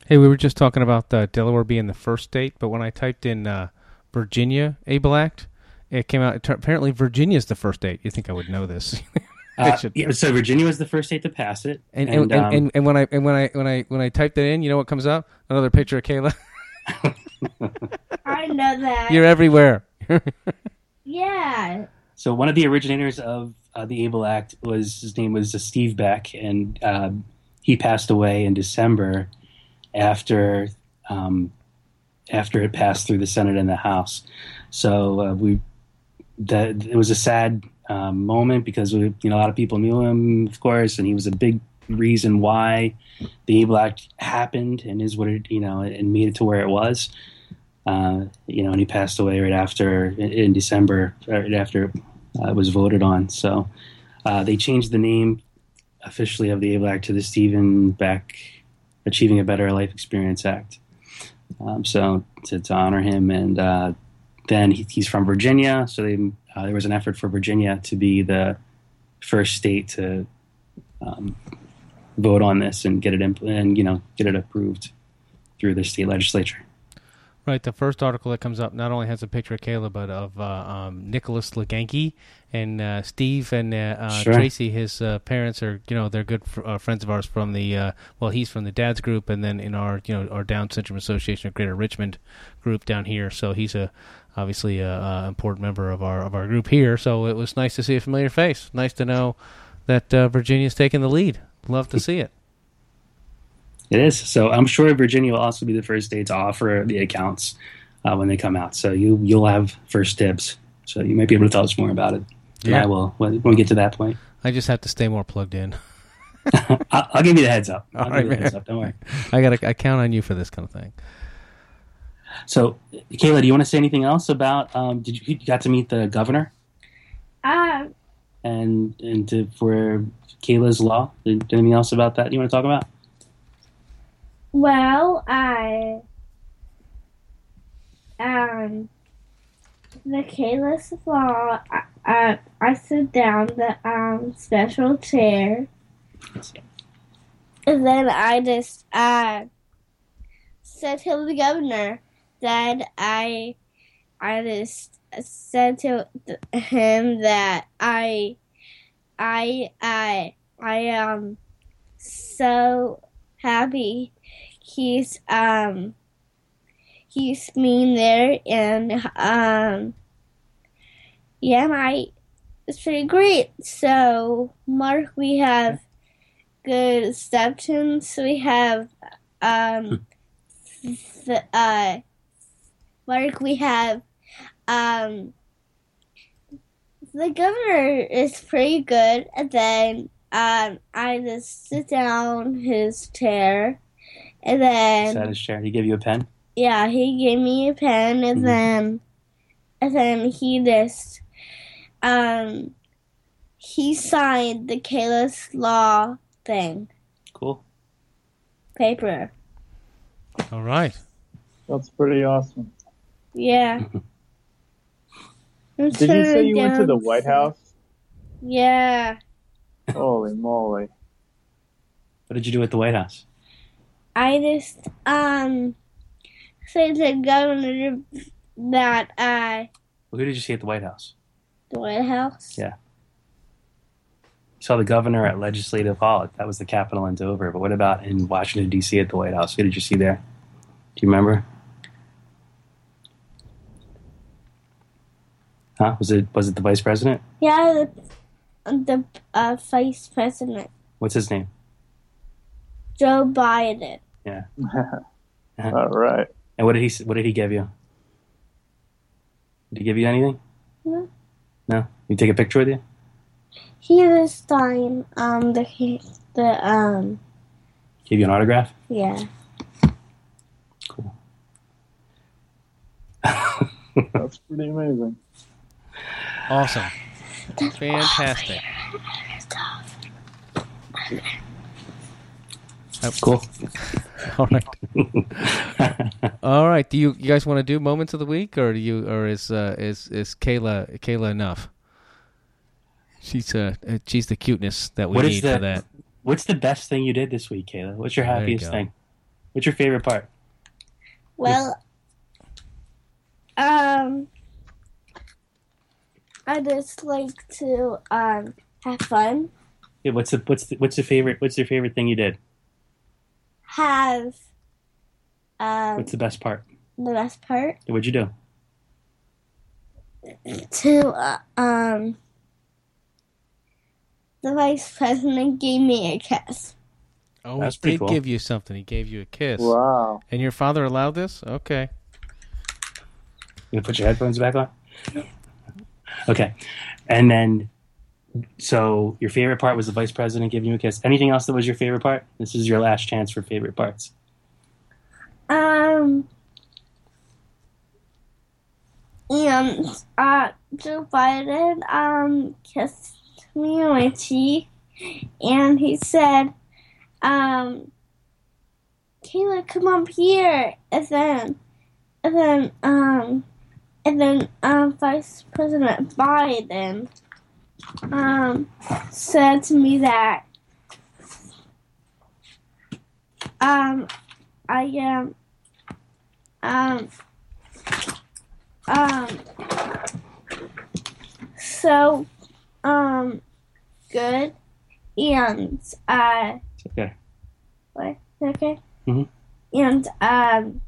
Hey, we were just talking about uh, Delaware being the first state, but when I typed in uh, Virginia Able Act, it came out. Apparently, Virginia is the first state. You think I would know this? [LAUGHS] uh, yeah, so Virginia was the first state to pass it, and and, and, um, and, and, when I and when I when I when I typed it in, you know what comes up? Another picture of Kayla. [LAUGHS] I know that. You're everywhere. [LAUGHS] yeah. So one of the originators of uh, the Able Act was his name was uh, Steve Beck, and uh, he passed away in December after um, after it passed through the Senate and the House. So uh, we that it was a sad um, moment because we, you know, a lot of people knew him, of course, and he was a big reason why the Able Act happened and is what it, you know, and made it to where it was. Uh, you know, and he passed away right after in, in December, right after uh, it was voted on. So uh, they changed the name officially of the Able Act to the Stephen Beck Achieving a Better Life Experience Act. Um, so to, to, honor him and uh, then he, he's from Virginia, so they, uh, there was an effort for Virginia to be the first state to um, vote on this and get it impl- and you know get it approved through the state legislature. Right. The first article that comes up not only has a picture of Kayla, but of uh, um, Nicholas Leganke and uh, Steve and uh, uh, Sure. Tracy. His uh, parents are, you know, they're good fr- uh, friends of ours from the. Uh, well, he's from the dad's group, and then in our, you know, our Down Syndrome Association of Greater Richmond group down here. So he's a obviously a, a important member of our of our group here. So it was nice to see a familiar face. Nice to know that uh, Virginia's taking the lead. Love to [LAUGHS] see it. It is. So I'm sure Virginia will also be the first state to offer the accounts uh, when they come out. So you you'll have first dibs. So you might be able to tell us more about it. Yeah. I will when, when we get to that point. I just have to stay more plugged in. [LAUGHS] [LAUGHS] I'll, I'll give you the heads up. I'll All give right, you the man. heads up. Don't worry. I got. I count on you for this kind of thing. So, Kayla, do you want to say anything else about? Um, did you, you got to meet the governor Um, and and to, for Kayla's law? Anything else about that you want to talk about? Well, I um the Kayla's law. I, I I sit down the um special chair, and then I just uh said to the governor that I I just said to him that I I I I am so happy he's um he's being there and um yeah my it's pretty great. So mark we have good receptions. We have um the uh mark we have um the governor is pretty good. And then um i just sit down his chair and then Sat his chair. He gave you a pen. yeah, he gave me a pen and Mhm. then and then he just um he signed the Kayla's law thing Cool. paper. All right. That's pretty awesome. Yeah. [LAUGHS] I'm Did you say you went to the White House? Yeah. Holy moly. What did you do at the White House? I just um said to the governor that I. Well, who did you see at the White House? the White House. Yeah. You saw the governor at Legislative Hall. That was the Capitol in Dover. But what about in Washington D.C. at the White House? Who did you see there? Do you remember? Huh? Was it was it the vice president? Yeah, the, the uh, vice president What's his name? Joe Biden. Yeah. [LAUGHS] All right. And what did he what did he give you? Did he give you anything? No. No. You take a picture with you? He was signed um the the um Give you an autograph? yeah. Cool. [LAUGHS] That's pretty amazing. Awesome. Fantastic. Cool. [LAUGHS] All right. [LAUGHS] All right. Do you you guys want to do moments of the week, or do you, or is uh, is is Kayla Kayla enough? She's uh uh, she's the cuteness that we What is need the- for that. What's the best thing you did this week, Kayla? What's your There you happiest thing? What's your favorite part? Well, um, I just like to um have fun, Yeah, what's the what's the, what's the favorite what's your favorite thing you did? Have um What's the best part? the best part What'd you do? to uh, um the vice president gave me a kiss. Oh, That's he pretty did cool. give you something. He gave you a kiss. Wow. And your father allowed this? Okay. You gonna put your headphones back on? Okay. And then so your favorite part was the vice president giving you a kiss. Anything else that was your favorite part? This is your last chance for favorite parts. Um, and uh, Joe Biden um kissed me on my cheek, and he said, um, "Kayla, come up here." And then, and then, um, and then, um, Vice President Biden, um, said to me that, um, I am. Um, Um. So, um, good, and uh, It's okay. what? Okay. Mhm. And um,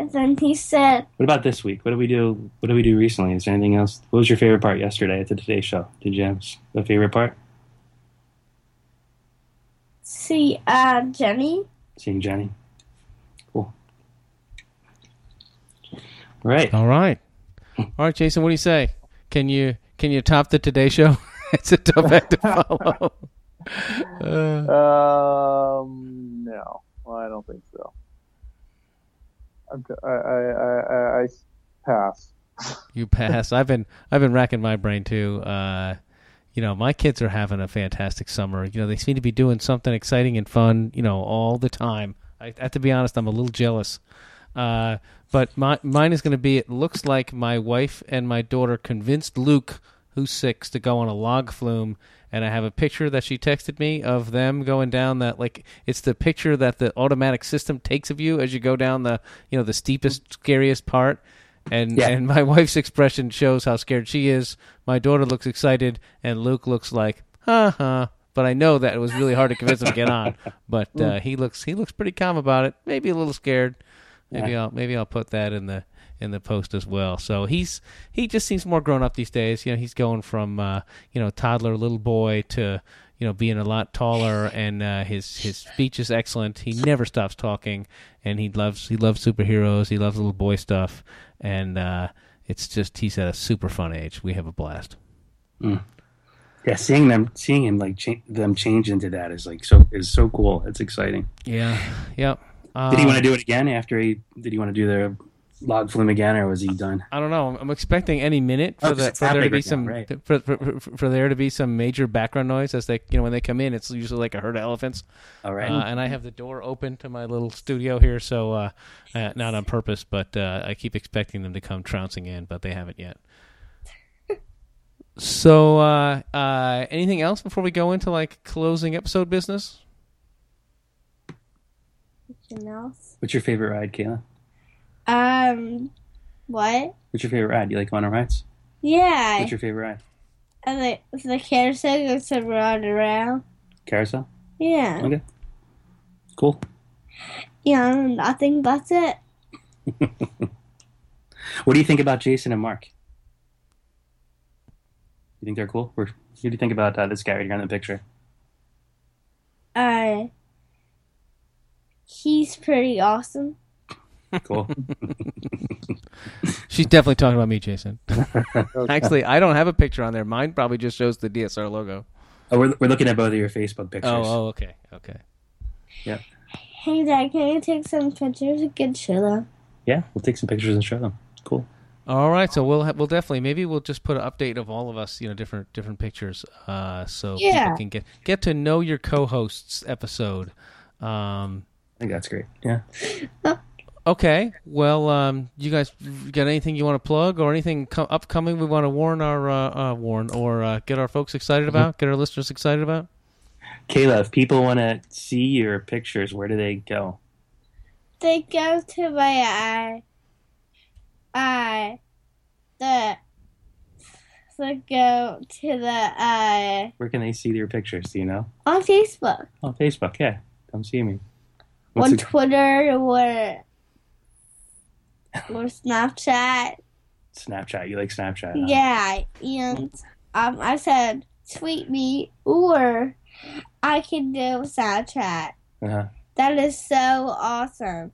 and then he said, What about this week? What did we do? What did we do recently? Is there anything else? What was your favorite part yesterday at the Today Show? Did you have a favorite part? "See, uh, Jenny." Seeing Jenny. Cool. Right. All right. All right, Jason, what do you say? Can you can you top the Today Show? [LAUGHS] it's a tough act to follow. Uh, [LAUGHS] Um, no, well, I don't think so. I, I, I, I pass. [LAUGHS] you pass. I've been I've been racking my brain too. Uh, you know, my kids are having a fantastic summer. You know, they seem to be doing something exciting and fun. You know, all the time. I have to be honest. I'm a little jealous. Uh, but my, mine is going to be. It looks like my wife and my daughter convinced Luke, who's six, to go on a log flume. And I have a picture that she texted me of them going down that like it's the picture that the automatic system takes of you as you go down the you know the steepest scariest part. And Yeah. and my [LAUGHS] wife's expression shows how scared she is. My daughter looks excited, and Luke looks like, "Ha ha." But I know that it was really hard to convince him to get on. But [LAUGHS] uh, he looks he looks pretty calm about it. Maybe a little scared. Maybe I'll maybe I'll put that in the in the post as well. So he's he just seems more grown up these days. You know, he's going from uh, you know toddler little boy to you know being a lot taller, and uh, his his speech is excellent. He never stops talking, and he loves he loves superheroes. He loves little boy stuff, and uh, it's just he's at a super fun age. We have a blast. Yeah, seeing them, seeing him like cha- them change into that is like so is so cool. It's exciting. Yeah. Yep. Did he Um, want to do it again after he? Did he want to do the log flume again, or was he done? I don't know. I'm expecting any minute Oh, the, for there to be right now, some right. for, for, for, for there to be some major background noise as they you know when they come in. It's usually like a herd of elephants. All right. Uh, and I have the door open to my little studio here, so uh, uh, not on purpose, but uh, I keep expecting them to come trouncing in, but they haven't yet. [LAUGHS] So, uh, uh, anything else before we go into like closing episode business? Something else. What's your favorite ride, Kayla? Um, what? What's your favorite ride? You like going on rides? Yeah. What's your favorite ride? I like the carousel goes run around. Carousel. Yeah. Okay. Cool. Yeah, think that's it. [LAUGHS] What do you think about Jason and Mark? You think they're cool? Or what do you think about uh, this guy right here in the picture? Uh, he's pretty awesome. Cool. She's definitely talking about me, Jason. [LAUGHS] Actually, I don't have a picture on there. Mine probably just shows the DSR logo. oh, we're, we're looking at both of your Facebook pictures. Oh, oh, okay, okay. Yeah. Hey, Dad, can you take some pictures? We could show them. Yeah, we'll take some pictures and show them. Cool. All right, so we'll ha- we'll definitely maybe we'll just put an update of all of us, you know, different different pictures, uh, so Yeah. people can get get to know your co-hosts episode. Um, I think that's great. Yeah. Okay, well, um, you guys got anything you want to plug or anything co- upcoming we want to warn our uh, uh, warn or uh, get our folks excited about, get our listeners excited about? Kayla, if people want to see your pictures, where do they go? They go to my uh, uh, the they go to the uh Where can they see your pictures? Do you know? on Facebook, On Facebook. Yeah. Come see me. on the- Twitter, or or Snapchat. Snapchat. You like Snapchat? huh? Yeah, and um, I said tweet me or I can do Snapchat. Uh-huh. That is so awesome.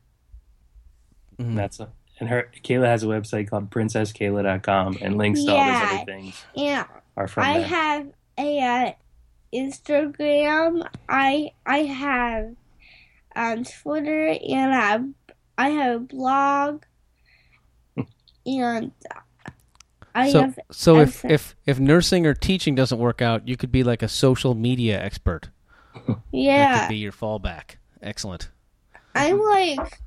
Mm-hmm. That's a, and her Kayla has a website called princesskayla.com and links to all those other things Yeah, are from I there. have a uh, Instagram. I I have um, Twitter and I I have a blog and I so have so if, everything. if if nursing or teaching doesn't work out, you could be like a social media expert. Yeah, That yeah could be your fallback. Excellent. I'm like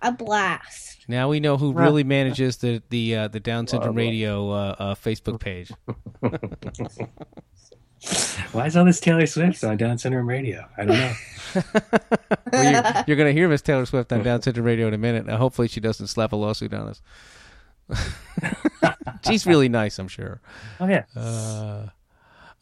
a blast. Now we know who really manages the the uh, the Down Syndrome Radio uh, uh, Facebook page. [LAUGHS] Why is all this Taylor Swift on Down Syndrome Radio? I don't know. [LAUGHS] Well, you're, you're going to hear Miss Taylor Swift on Down Syndrome Radio in a minute. Uh, hopefully, she doesn't slap a lawsuit on us. [LAUGHS] She's really nice, I'm sure. Oh yeah. Uh,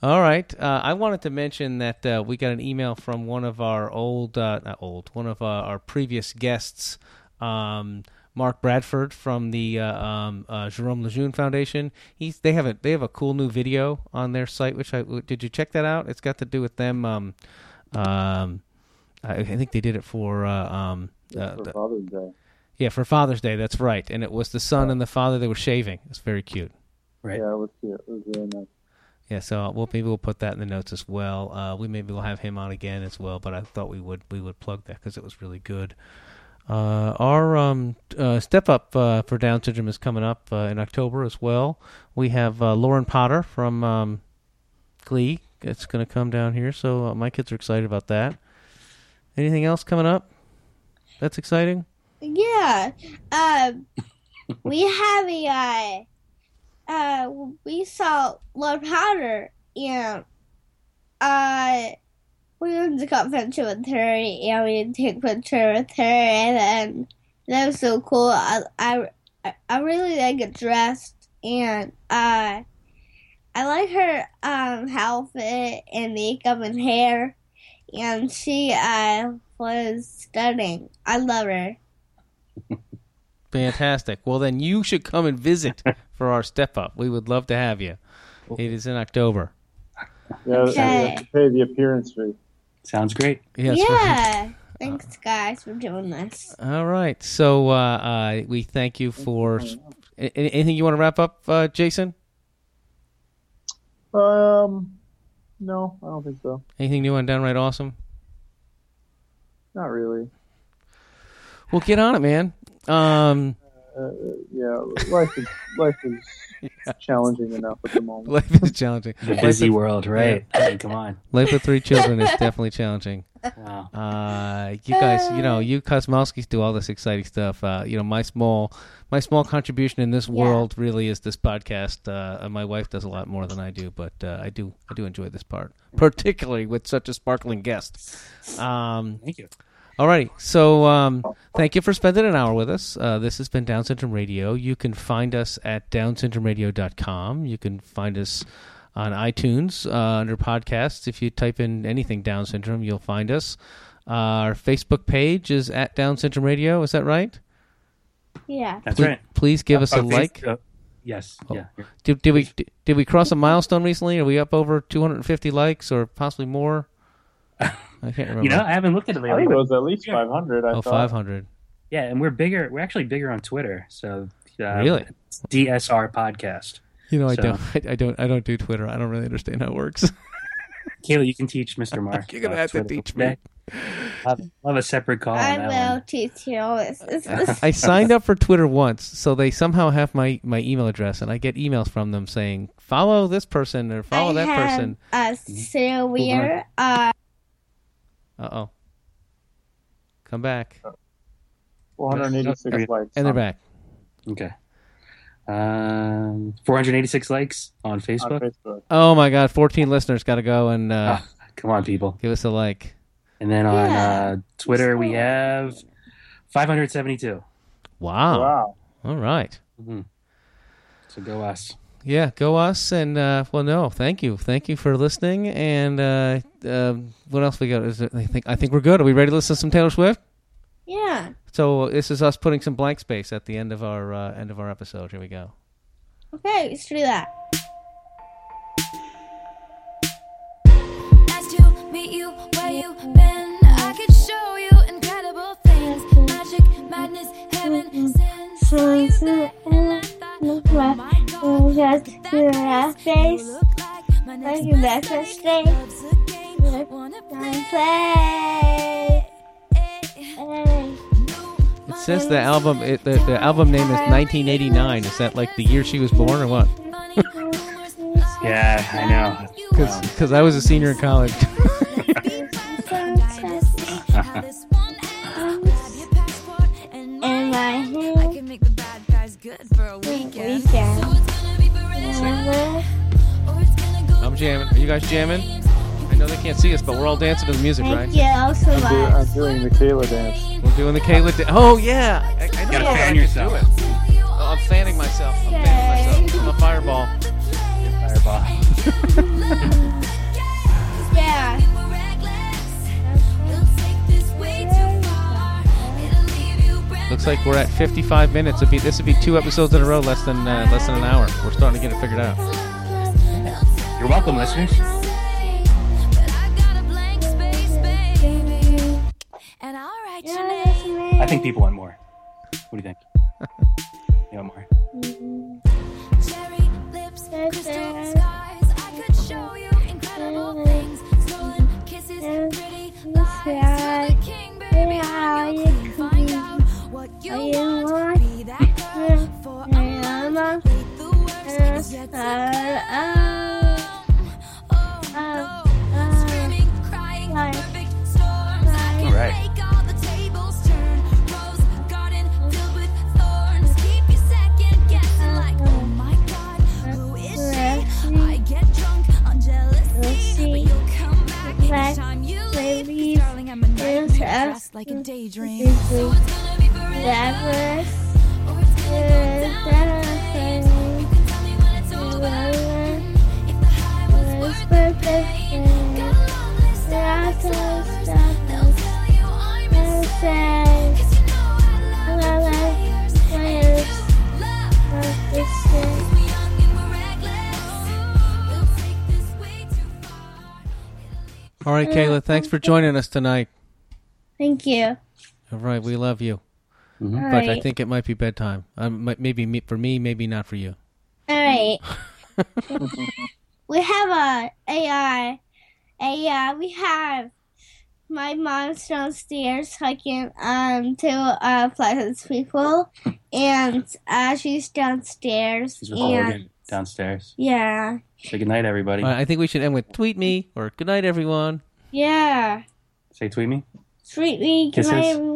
all right. Uh, I wanted to mention that uh, we got an email from one of our old, uh, not old, one of uh, our previous guests, um, Mark Bradford from the uh, um, uh, Jerome Lejeune Foundation. He's they have a they have a cool new video on their site. Which I did you check that out? It's got to do with them. Um, um, I, I think they did it for um, Yeah, for Father's Day. yeah for Father's Day. That's right. And it was the son and the father. They were shaving. It's very cute. Right. Yeah, it was cute. It was really nice. Yeah, so we'll maybe we'll put that in the notes as well. Uh, we maybe we'll have him on again as well, but I thought we would we would plug that because it was really good. Uh, our um, uh, step up uh, for Down syndrome is coming up uh, in October as well. We have uh, Lauren Potter from um, Glee. It's going to come down here, so uh, my kids are excited about that. Anything else coming up? That's exciting. Yeah. Um, we have a, we saw Lauren Potter and, uh, we went to convention with her and we took a picture with her and then that was so cool. I, I, I really like it dressed and, uh, I like her, um, outfit and makeup and hair and she, uh, was stunning. I love her. Fantastic. Well, then you should come and visit for our step up. We would love to have you. It is in October. Yeah, Okay. you have to pay the appearance fee. Sounds great. Yes, yeah. Thanks, guys, for doing this. All right. So uh, uh, we thank you for. a- Anything you want to wrap up, uh, Jason? Um, no, I don't think so. Anything new on Downright Awesome? Not really. Well, get on it, man. Um, Uh, yeah, life is life is [LAUGHS] challenging enough at the moment. life is challenging. The busy with- world, right? I mean, come on. Life with three children is [LAUGHS] definitely challenging. Wow. Uh, you guys, you know, you Kosmowskis do all this exciting stuff. Uh, you know, my small, my small contribution in this world really is this podcast. Uh, my wife does a lot more than I do, but uh, I do, I do enjoy this part, particularly with such a sparkling guest. Um, Thank you. Alrighty, so um, thank you for spending an hour with us. Uh, this has been Down Syndrome Radio. You can find us at downsyndromeradio.com. You can find us on iTunes uh, under podcasts. If you type in anything Down Syndrome, you'll find us. Uh, our Facebook page is at Down Syndrome Radio. Is that right? Yeah. That's Please- right. Please give us a uh, like. uh, yes. Oh. Yeah. Did, did we did, did we cross a milestone recently? Are we up over 250 likes or possibly more? [LAUGHS] I can't remember. You know, I haven't looked at it I think it was at least 500. I oh, thought. 500. Yeah, and we're bigger. We're actually bigger on Twitter. So uh, Really? DSR podcast. You know, I So- don't, [LAUGHS] I, I don't, I don't do Twitter. I don't really understand how it works. [LAUGHS] Kayla, you can teach Mr. [LAUGHS] Mark. You're gonna have to teach me. I'll have, a separate call. I on will one. teach you. I signed up for Twitter once, so they somehow have my, my email address, and I get emails from them saying follow this person or follow I that have person. a severe, uh, Uh oh. Come back, 486 likes. and they're back. Okay. Um, 486 likes on on Facebook. Facebook. Oh my God, 14 listeners got to go and uh, Ah, come on, people. give us a like. And then on Yeah. uh, Twitter, we have 572. Wow. Wow. All right. Mhm. So go us. Yeah, go us and uh, well, no, thank you, thank you for listening. And uh, um what else we got? Is it, I think I think we're good. Are we ready to listen to some Taylor Swift? yeah. So this is us putting some blank space at the end of our uh, end of our episode. Here we go. Okay, let's do that. Nice to meet you where you been. I could show you incredible things. Magic, madness, heaven, sin. Saw you there and I thought, my Just that to place you face. like my next Like your best best mistake. Love's a game, And play. play. It says the album. It, the, the album name is 1989. Is that like the year she was born or what? [LAUGHS] Yeah, I know. Because I was a senior in college. [LAUGHS] [LAUGHS] In my good for a weekend. Weekend. So it's gonna be forever, Remember? or it's gonna go I'm jamming. Are you guys jamming? I know they can't see us, but we're all dancing to the music, right? Thank you so I'm, do- I'm doing the Kayla dance. We're doing the Kayla. dance. oh yeah, I, I know gotta how fan to yourself. do it. Oh, I'm fanning myself. I'm fanning myself. I'm a fireball. Fireball. [LAUGHS] Looks like we're at 55 minutes. It'd be, this would be two episodes in a row, less than uh, less than an hour. We're starting to get it figured out. You're welcome, listeners. I'll write your name. I think people want more. What do you think? [LAUGHS] you want more? Cherry you want. Be that girl for a month. Wait, the worst is yet to come. Oh screaming, crying, perfect storms. I can Right. make all the tables turn. Rose garden filled with thorns. Keep you second guessing, like, oh my god, who is she? I get drunk on jealousy, but you'll come back each time you leave. 'Cause darling, I'm a nightmare dressed like a daydream. So it's gonna be forever. Or it's gonna go down. You can tell me when it's over. If the high was worth the pain. Got a long list of exes. They'll tell you I'm insane. 'Cause you know I love the players. Love is good. We're young and we're reckless. We'll take this way too far. All right, Kayla, thanks for joining us tonight. Thank you. All right, we love you. All But I think it might be bedtime. Um, maybe me, for me, maybe not for you. All right. [LAUGHS] we have a AI. A uh, we have my mom's downstairs talking um to uh Pleasant people, and uh she's downstairs. She's and recording downstairs. yeah, Say goodnight, everybody. All right, I think we should end with tweet me or good night, everyone. yeah. Say tweet me. Tweet me, good night, Kisses. everyone.